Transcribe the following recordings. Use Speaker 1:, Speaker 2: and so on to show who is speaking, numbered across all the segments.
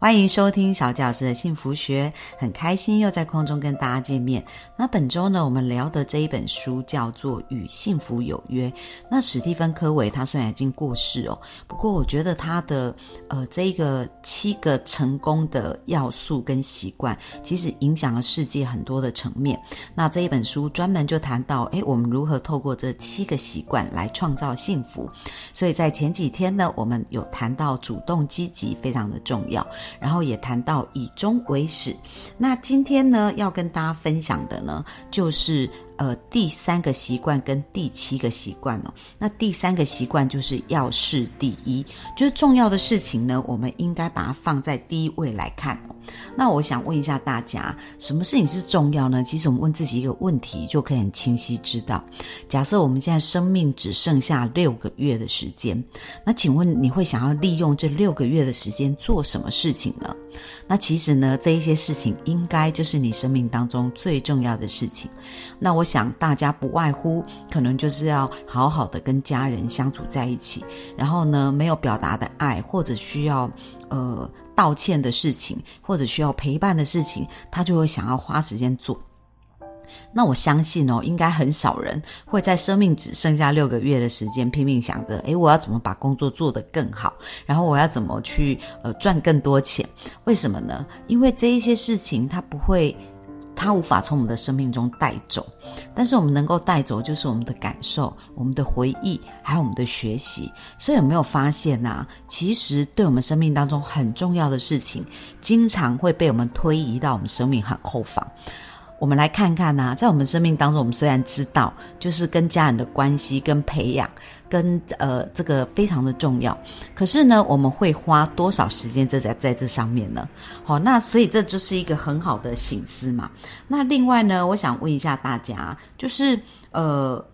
Speaker 1: 欢迎收听小教师的幸福学，很开心又在空中跟大家见面。那本周呢，我们聊的这一本书叫做《与幸福有约》。那史蒂芬·科维他虽然已经过世哦，不过我觉得他的呃这一个七个成功的要素跟习惯，其实影响了世界很多的层面。那这一本书专门就谈到，诶，我们如何透过这七个习惯来创造幸福。所以在前几天呢，我们有谈到主动积极非常的重要。然后也谈到以终为始，那今天呢要跟大家分享的呢，就是呃第三个习惯跟第七个习惯哦。那第三个习惯就是要事第一，就是重要的事情呢，我们应该把它放在第一位来看。那我想问一下大家，什么事情是重要呢？其实我们问自己一个问题，就可以很清晰知道。假设我们现在生命只剩下六个月的时间，那请问你会想要利用这六个月的时间做什么事情呢？那其实呢，这一些事情应该就是你生命当中最重要的事情。那我想大家不外乎可能就是要好好的跟家人相处在一起，然后呢，没有表达的爱或者需要呃道歉的事情，或者需要陪伴的事情，他就会想要花时间做。那我相信哦，应该很少人会在生命只剩下六个月的时间拼命想着，诶，我要怎么把工作做得更好，然后我要怎么去呃赚更多钱？为什么呢？因为这一些事情它不会，它无法从我们的生命中带走，但是我们能够带走就是我们的感受、我们的回忆，还有我们的学习。所以有没有发现呐？其实对我们生命当中很重要的事情，经常会被我们推移到我们生命很后方。我们来看看呐，在我们生命当中，我们虽然知道，就是跟家人的关系、跟培养、跟呃这个非常的重要，可是呢，我们会花多少时间在在在这上面呢？好，那所以这就是一个很好的醒思嘛。那另外呢，我想问一下大家，就是呃。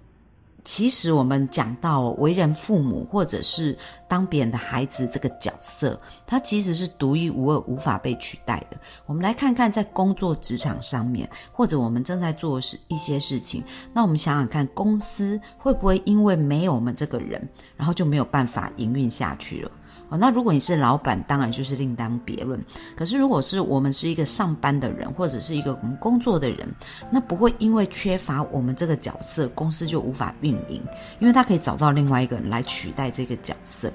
Speaker 1: 其实我们讲到为人父母，或者是当别人的孩子这个角色，它其实是独一无二、无法被取代的。我们来看看在工作职场上面，或者我们正在做事一些事情，那我们想想看，公司会不会因为没有我们这个人，然后就没有办法营运下去了？那如果你是老板，当然就是另当别论。可是如果是我们是一个上班的人，或者是一个我们工作的人，那不会因为缺乏我们这个角色，公司就无法运营，因为他可以找到另外一个人来取代这个角色。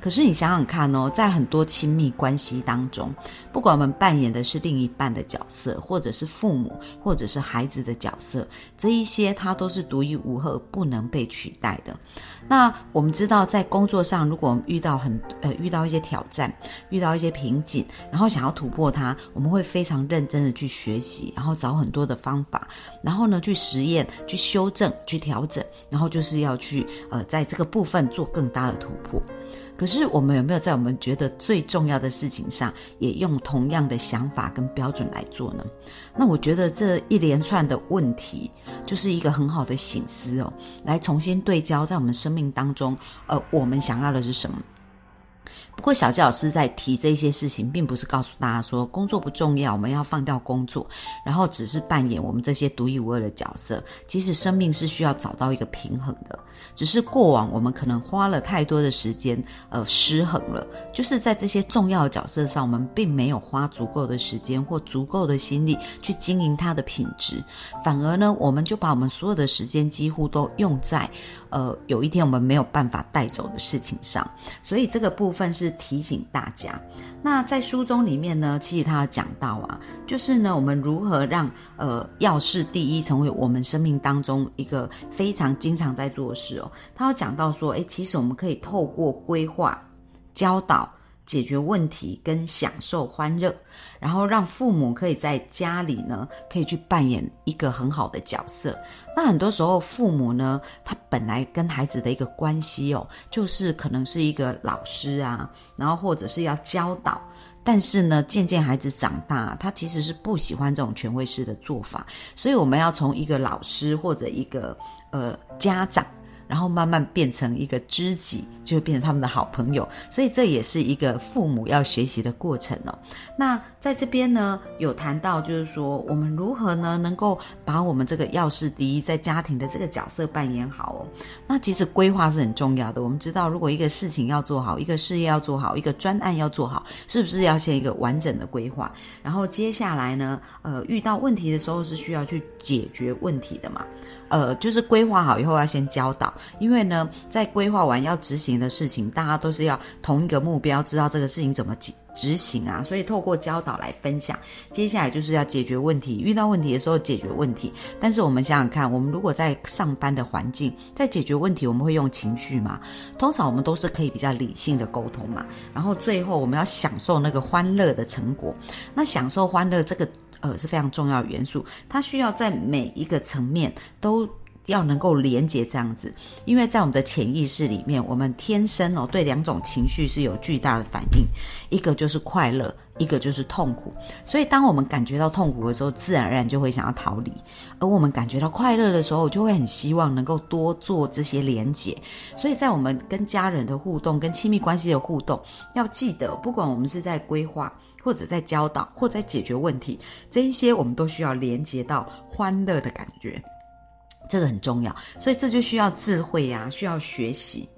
Speaker 1: 可是你想想看哦，在很多亲密关系当中，不管我们扮演的是另一半的角色，或者是父母，或者是孩子的角色，这一些它都是独一无二、不能被取代的。那我们知道，在工作上，如果我们遇到很呃遇到一些挑战，遇到一些瓶颈，然后想要突破它，我们会非常认真的去学习，然后找很多的方法，然后呢去实验、去修正、去调整，然后就是要去呃在这个部分做更大的突破。可是我们有没有在我们觉得最重要的事情上，也用同样的想法跟标准来做呢？那我觉得这一连串的问题，就是一个很好的醒思哦，来重新对焦在我们生命当中，呃，我们想要的是什么？不过，小纪老师在提这些事情，并不是告诉大家说工作不重要，我们要放掉工作，然后只是扮演我们这些独一无二的角色。其实，生命是需要找到一个平衡的。只是过往我们可能花了太多的时间，呃，失衡了。就是在这些重要的角色上，我们并没有花足够的时间或足够的心力去经营它的品质，反而呢，我们就把我们所有的时间几乎都用在，呃，有一天我们没有办法带走的事情上。所以这个部分是提醒大家。那在书中里面呢，其实他有讲到啊，就是呢，我们如何让呃要事第一成为我们生命当中一个非常经常在做事哦。他有讲到说，诶，其实我们可以透过规划、教导、解决问题跟享受欢乐，然后让父母可以在家里呢，可以去扮演一个很好的角色。那很多时候，父母呢，他本来跟孩子的一个关系哦，就是可能是一个老师啊，然后或者是要教导。但是呢，渐渐孩子长大，他其实是不喜欢这种权威式的做法。所以我们要从一个老师或者一个呃家长，然后慢慢变成一个知己，就会变成他们的好朋友。所以这也是一个父母要学习的过程哦。那在这边呢，有谈到就是说，我们如何呢，能够把我们这个要事第一，在家庭的这个角色扮演好哦。那其实规划是很重要的。我们知道，如果一个事情要做好，一个事业要做好，一个专案要做好，是不是要先一个完整的规划？然后接下来呢，呃，遇到问题的时候是需要去解决问题的嘛？呃，就是规划好以后要先教导，因为呢，在规划完要执行的事情，大家都是要同一个目标，知道这个事情怎么执执行啊。所以透过教导来分享，接下来就是要解决问题，遇到问题的时候解决问题。但是我们想想看，我们如果在上班的环境，在解决问题，我们会用情绪吗？通常我们都是可以比较理性的沟通嘛。然后最后我们要享受那个欢乐的成果，那享受欢乐这个。呃，是非常重要的元素，它需要在每一个层面都要能够连接这样子，因为在我们的潜意识里面，我们天生哦对两种情绪是有巨大的反应，一个就是快乐，一个就是痛苦。所以当我们感觉到痛苦的时候，自然而然就会想要逃离；而我们感觉到快乐的时候，就会很希望能够多做这些连接。所以在我们跟家人的互动、跟亲密关系的互动，要记得，不管我们是在规划。或者在教导，或在解决问题，这一些我们都需要连接到欢乐的感觉，这个很重要。所以这就需要智慧呀，需要学习。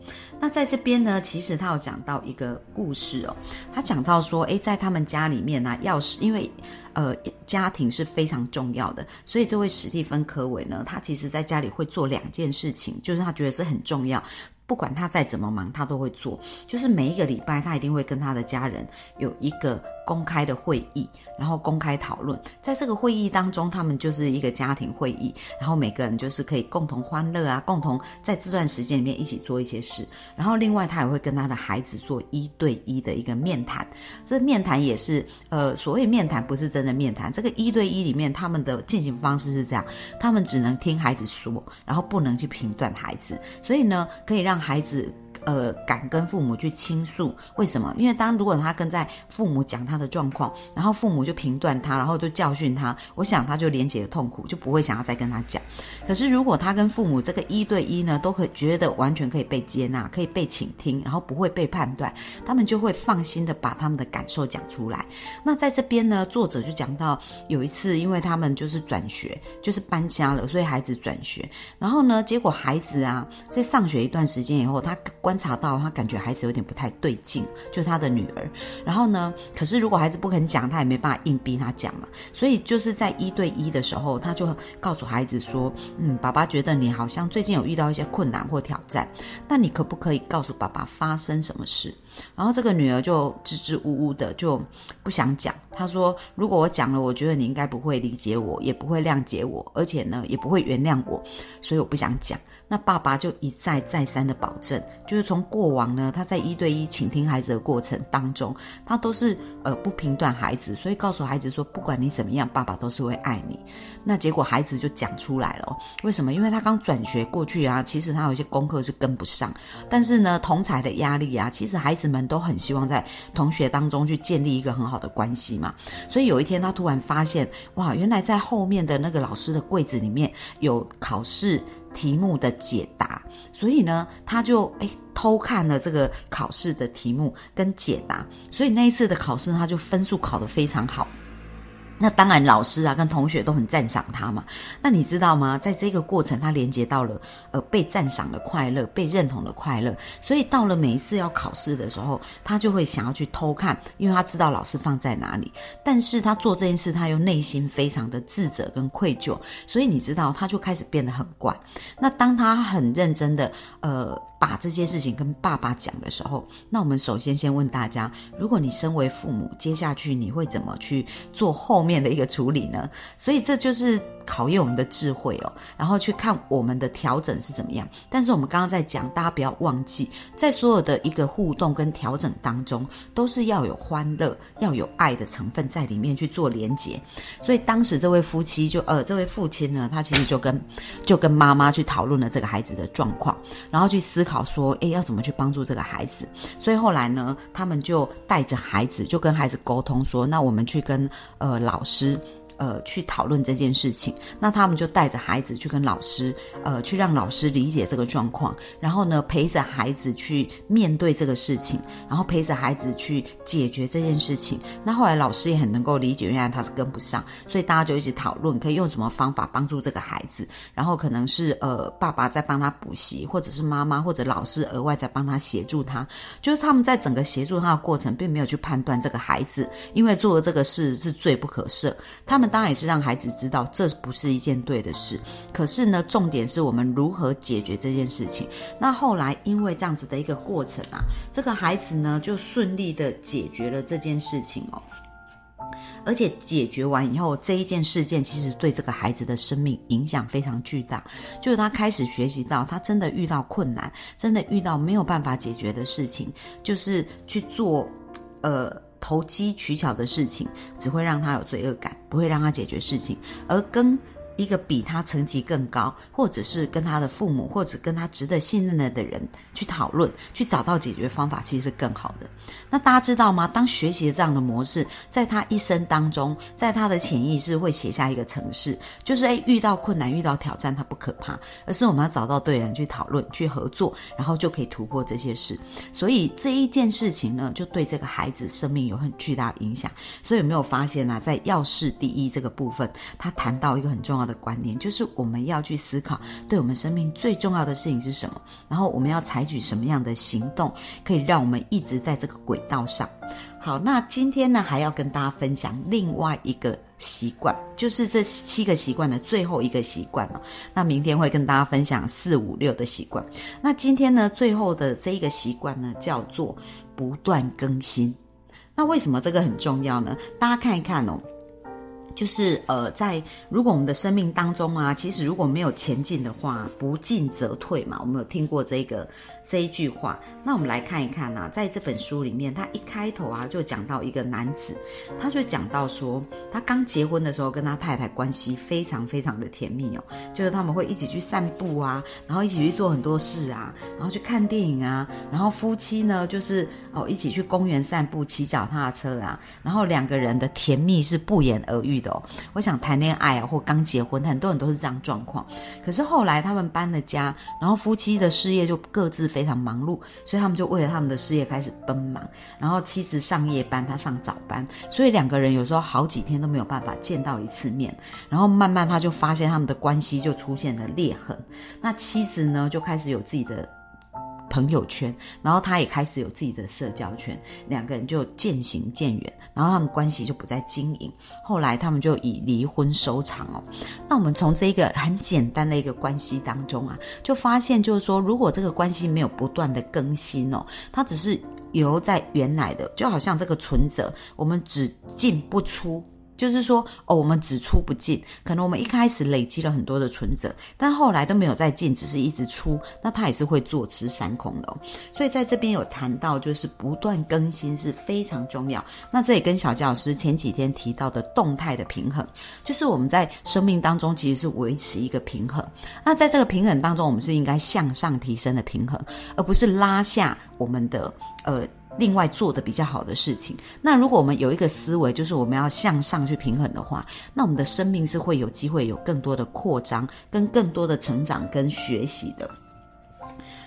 Speaker 1: 那在这边呢，其实他有讲到一个故事哦，他讲到说，诶，在他们家里面呢，钥匙因为呃家庭是非常重要的，所以这位史蒂芬科维呢，他其实在家里会做两件事情，就是他觉得是很重要。不管他再怎么忙，他都会做。就是每一个礼拜，他一定会跟他的家人有一个公开的会议，然后公开讨论。在这个会议当中，他们就是一个家庭会议，然后每个人就是可以共同欢乐啊，共同在这段时间里面一起做一些事。然后另外，他也会跟他的孩子做一对一的一个面谈。这面谈也是，呃，所谓面谈不是真的面谈。这个一对一里面，他们的进行方式是这样：他们只能听孩子说，然后不能去评断孩子。所以呢，可以让让孩子。呃，敢跟父母去倾诉，为什么？因为当如果他跟在父母讲他的状况，然后父母就评断他，然后就教训他，我想他就连结了痛苦，就不会想要再跟他讲。可是如果他跟父母这个一对一呢，都可觉得完全可以被接纳，可以被倾听，然后不会被判断，他们就会放心的把他们的感受讲出来。那在这边呢，作者就讲到有一次，因为他们就是转学，就是搬家了，所以孩子转学，然后呢，结果孩子啊，在上学一段时间以后，他关。观察到他感觉孩子有点不太对劲，就是他的女儿。然后呢，可是如果孩子不肯讲，他也没办法硬逼他讲嘛。所以就是在一对一的时候，他就告诉孩子说：“嗯，爸爸觉得你好像最近有遇到一些困难或挑战，那你可不可以告诉爸爸发生什么事？”然后这个女儿就支支吾吾的，就不想讲。她说：“如果我讲了，我觉得你应该不会理解我，也不会谅解我，而且呢，也不会原谅我，所以我不想讲。”那爸爸就一再再三的保证，就是从过往呢，他在一对一倾听孩子的过程当中，他都是呃不评断孩子，所以告诉孩子说，不管你怎么样，爸爸都是会爱你。那结果孩子就讲出来了，为什么？因为他刚转学过去啊，其实他有一些功课是跟不上，但是呢，同才的压力啊，其实孩子子们都很希望在同学当中去建立一个很好的关系嘛。所以有一天他突然发现，哇，原来在后面的那个老师的柜子里面有考试。题目的解答，所以呢，他就诶偷看了这个考试的题目跟解答，所以那一次的考试他就分数考得非常好。那当然，老师啊跟同学都很赞赏他嘛。那你知道吗？在这个过程，他连接到了呃被赞赏的快乐、被认同的快乐。所以到了每一次要考试的时候，他就会想要去偷看，因为他知道老师放在哪里。但是他做这件事，他又内心非常的自责跟愧疚。所以你知道，他就开始变得很怪。那当他很认真的呃。把这些事情跟爸爸讲的时候，那我们首先先问大家：如果你身为父母，接下去你会怎么去做后面的一个处理呢？所以这就是。考验我们的智慧哦，然后去看我们的调整是怎么样。但是我们刚刚在讲，大家不要忘记，在所有的一个互动跟调整当中，都是要有欢乐、要有爱的成分在里面去做连结。所以当时这位夫妻就呃，这位父亲呢，他其实就跟就跟妈妈去讨论了这个孩子的状况，然后去思考说，诶，要怎么去帮助这个孩子。所以后来呢，他们就带着孩子，就跟孩子沟通说，那我们去跟呃老师。呃，去讨论这件事情，那他们就带着孩子去跟老师，呃，去让老师理解这个状况，然后呢，陪着孩子去面对这个事情，然后陪着孩子去解决这件事情。那后来老师也很能够理解，原来他是跟不上，所以大家就一起讨论，可以用什么方法帮助这个孩子。然后可能是呃，爸爸在帮他补习，或者是妈妈或者老师额外在帮他协助他，就是他们在整个协助他的过程，并没有去判断这个孩子因为做了这个事是罪不可赦，他们。当然也是让孩子知道这不是一件对的事，可是呢，重点是我们如何解决这件事情。那后来因为这样子的一个过程啊，这个孩子呢就顺利的解决了这件事情哦。而且解决完以后，这一件事件其实对这个孩子的生命影响非常巨大，就是他开始学习到，他真的遇到困难，真的遇到没有办法解决的事情，就是去做，呃。投机取巧的事情只会让他有罪恶感，不会让他解决事情，而跟。一个比他层级更高，或者是跟他的父母，或者跟他值得信任的人去讨论，去找到解决方法，其实是更好的。那大家知道吗？当学习这样的模式，在他一生当中，在他的潜意识会写下一个程式，就是诶，遇到困难、遇到挑战，他不可怕，而是我们要找到对人去讨论、去合作，然后就可以突破这些事。所以这一件事情呢，就对这个孩子生命有很巨大影响。所以有没有发现呢？在要事第一这个部分，他谈到一个很重要。的观念就是我们要去思考，对我们生命最重要的事情是什么，然后我们要采取什么样的行动，可以让我们一直在这个轨道上。好，那今天呢，还要跟大家分享另外一个习惯，就是这七个习惯的最后一个习惯了。那明天会跟大家分享四五六的习惯。那今天呢，最后的这一个习惯呢，叫做不断更新。那为什么这个很重要呢？大家看一看哦。就是呃，在如果我们的生命当中啊，其实如果没有前进的话，不进则退嘛。我们有听过这个。这一句话，那我们来看一看啊，在这本书里面，他一开头啊就讲到一个男子，他就讲到说，他刚结婚的时候跟他太太关系非常非常的甜蜜哦，就是他们会一起去散步啊，然后一起去做很多事啊，然后去看电影啊，然后夫妻呢就是哦一起去公园散步、骑脚踏车啊，然后两个人的甜蜜是不言而喻的哦。我想谈恋爱啊或刚结婚，很多人都是这样状况，可是后来他们搬了家，然后夫妻的事业就各自。非常忙碌，所以他们就为了他们的事业开始奔忙。然后妻子上夜班，他上早班，所以两个人有时候好几天都没有办法见到一次面。然后慢慢他就发现他们的关系就出现了裂痕。那妻子呢，就开始有自己的。朋友圈，然后他也开始有自己的社交圈，两个人就渐行渐远，然后他们关系就不再经营。后来他们就以离婚收场哦。那我们从这个很简单的一个关系当中啊，就发现就是说，如果这个关系没有不断的更新哦，它只是留在原来的，就好像这个存折，我们只进不出。就是说，哦，我们只出不进，可能我们一开始累积了很多的存折，但后来都没有再进，只是一直出，那它也是会坐吃山空的。所以在这边有谈到，就是不断更新是非常重要。那这也跟小教老师前几天提到的动态的平衡，就是我们在生命当中其实是维持一个平衡。那在这个平衡当中，我们是应该向上提升的平衡，而不是拉下我们的呃。另外做的比较好的事情，那如果我们有一个思维，就是我们要向上去平衡的话，那我们的生命是会有机会有更多的扩张，跟更多的成长跟学习的。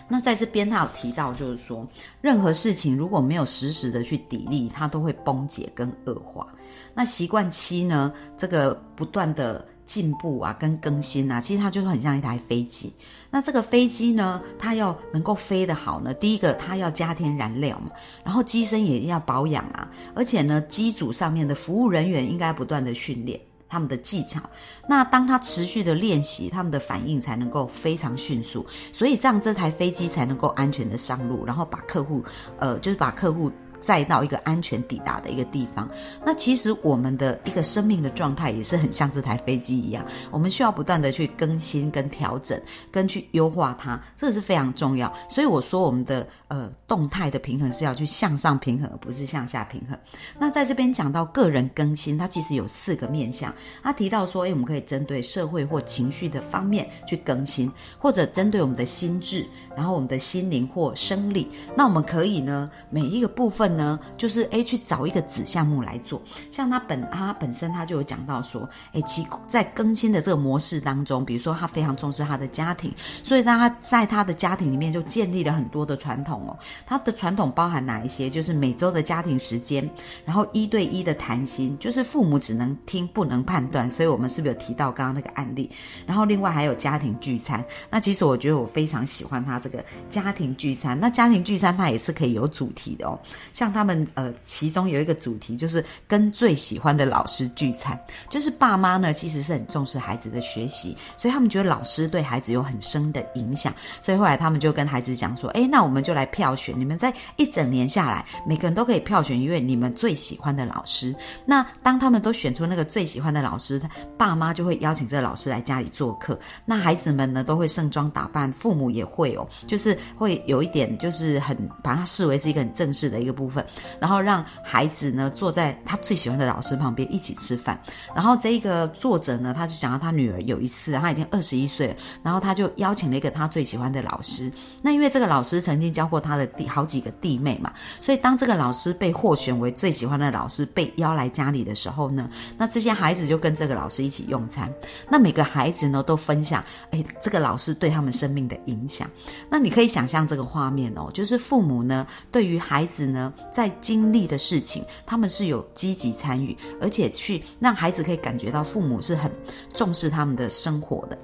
Speaker 1: 那在这边他有提到，就是说任何事情如果没有实时的去砥砺，它都会崩解跟恶化。那习惯期呢，这个不断的。进步啊，跟更新啊，其实它就很像一台飞机。那这个飞机呢，它要能够飞得好呢，第一个它要加添燃料嘛，然后机身也要保养啊，而且呢，机组上面的服务人员应该不断的训练他们的技巧。那当它持续的练习，他们的反应才能够非常迅速，所以这样这台飞机才能够安全的上路，然后把客户，呃，就是把客户。再到一个安全抵达的一个地方，那其实我们的一个生命的状态也是很像这台飞机一样，我们需要不断的去更新、跟调整、跟去优化它，这个是非常重要。所以我说我们的呃动态的平衡是要去向上平衡，而不是向下平衡。那在这边讲到个人更新，它其实有四个面向。他提到说，诶，我们可以针对社会或情绪的方面去更新，或者针对我们的心智，然后我们的心灵或生理。那我们可以呢，每一个部分。呢，就是诶去找一个子项目来做。像他本他本身他就有讲到说，诶，其在更新的这个模式当中，比如说他非常重视他的家庭，所以让他在他的家庭里面就建立了很多的传统哦。他的传统包含哪一些？就是每周的家庭时间，然后一对一的谈心，就是父母只能听不能判断。所以我们是不是有提到刚刚那个案例？然后另外还有家庭聚餐。那其实我觉得我非常喜欢他这个家庭聚餐。那家庭聚餐它也是可以有主题的哦。像他们呃，其中有一个主题就是跟最喜欢的老师聚餐。就是爸妈呢其实是很重视孩子的学习，所以他们觉得老师对孩子有很深的影响。所以后来他们就跟孩子讲说：“哎，那我们就来票选，你们在一整年下来，每个人都可以票选一位你们最喜欢的老师。那当他们都选出那个最喜欢的老师，他爸妈就会邀请这个老师来家里做客。那孩子们呢都会盛装打扮，父母也会哦，就是会有一点就是很把它视为是一个很正式的一个部部分，然后让孩子呢坐在他最喜欢的老师旁边一起吃饭。然后这一个作者呢，他就讲到他女儿有一次，他已经二十一岁了，然后他就邀请了一个他最喜欢的老师。那因为这个老师曾经教过他的弟好几个弟妹嘛，所以当这个老师被获选为最喜欢的老师被邀来家里的时候呢，那这些孩子就跟这个老师一起用餐。那每个孩子呢都分享，哎，这个老师对他们生命的影响。那你可以想象这个画面哦，就是父母呢对于孩子呢在经历的事情，他们是有积极参与，而且去让孩子可以感觉到父母是很重视他们的生活的。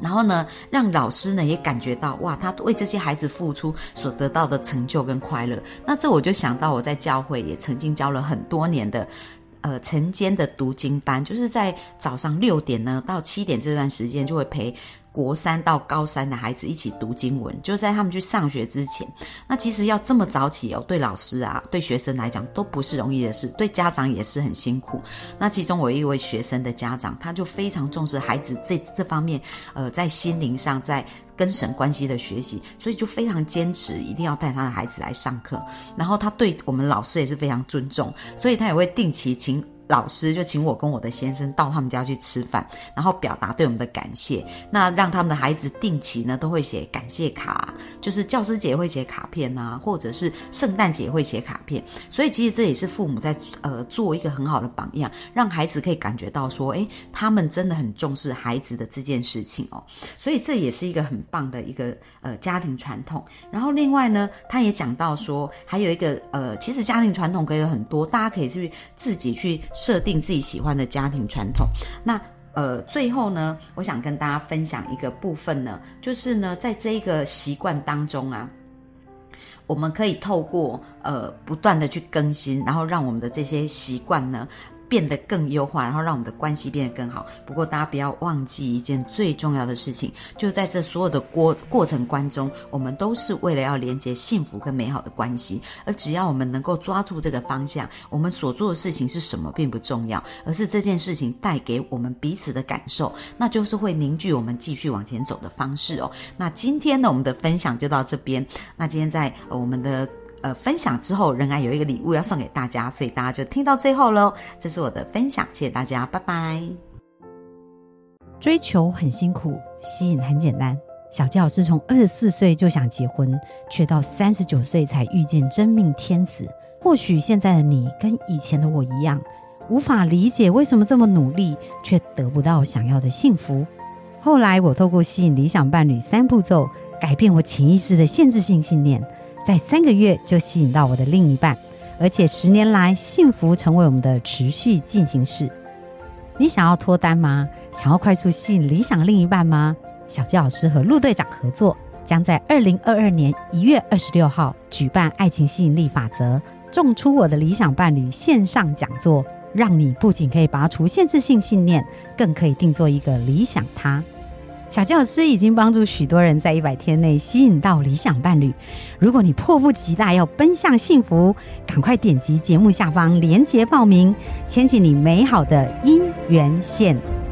Speaker 1: 然后呢，让老师呢也感觉到哇，他为这些孩子付出所得到的成就跟快乐。那这我就想到我在教会也曾经教了很多年的，呃，晨间的读经班，就是在早上六点呢到七点这段时间就会陪。国三到高三的孩子一起读经文，就在他们去上学之前。那其实要这么早起哦，对老师啊，对学生来讲都不是容易的事，对家长也是很辛苦。那其中我一位学生的家长，他就非常重视孩子这这方面，呃，在心灵上，在跟神关系的学习，所以就非常坚持一定要带他的孩子来上课。然后他对我们老师也是非常尊重，所以他也会定期请。老师就请我跟我的先生到他们家去吃饭，然后表达对我们的感谢。那让他们的孩子定期呢都会写感谢卡，就是教师节会写卡片啊，或者是圣诞节会写卡片。所以其实这也是父母在呃做一个很好的榜样，让孩子可以感觉到说，诶，他们真的很重视孩子的这件事情哦。所以这也是一个很棒的一个呃家庭传统。然后另外呢，他也讲到说，还有一个呃，其实家庭传统可以有很多，大家可以去自己去。设定自己喜欢的家庭传统。那呃，最后呢，我想跟大家分享一个部分呢，就是呢，在这一个习惯当中啊，我们可以透过呃不断的去更新，然后让我们的这些习惯呢。变得更优化，然后让我们的关系变得更好。不过，大家不要忘记一件最重要的事情，就是在这所有的过过程关中，我们都是为了要连接幸福跟美好的关系。而只要我们能够抓住这个方向，我们所做的事情是什么并不重要，而是这件事情带给我们彼此的感受，那就是会凝聚我们继续往前走的方式哦。那今天呢，我们的分享就到这边。那今天在我们的。呃，分享之后仍然有一个礼物要送给大家，所以大家就听到最后喽。这是我的分享，谢谢大家，拜拜。
Speaker 2: 追求很辛苦，吸引很简单。小纪老师从二十四岁就想结婚，却到三十九岁才遇见真命天子。或许现在的你跟以前的我一样，无法理解为什么这么努力却得不到想要的幸福。后来我透过吸引理想伴侣三步骤，改变我潜意识的限制性信念。在三个月就吸引到我的另一半，而且十年来幸福成为我们的持续进行式。你想要脱单吗？想要快速吸引理想另一半吗？小鸡老师和陆队长合作，将在二零二二年一月二十六号举办《爱情吸引力法则：种出我的理想伴侣》线上讲座，让你不仅可以拔除限制性信念，更可以定做一个理想他。小教师已经帮助许多人在一百天内吸引到理想伴侣。如果你迫不及待要奔向幸福，赶快点击节目下方链接报名，牵起你美好的姻缘线。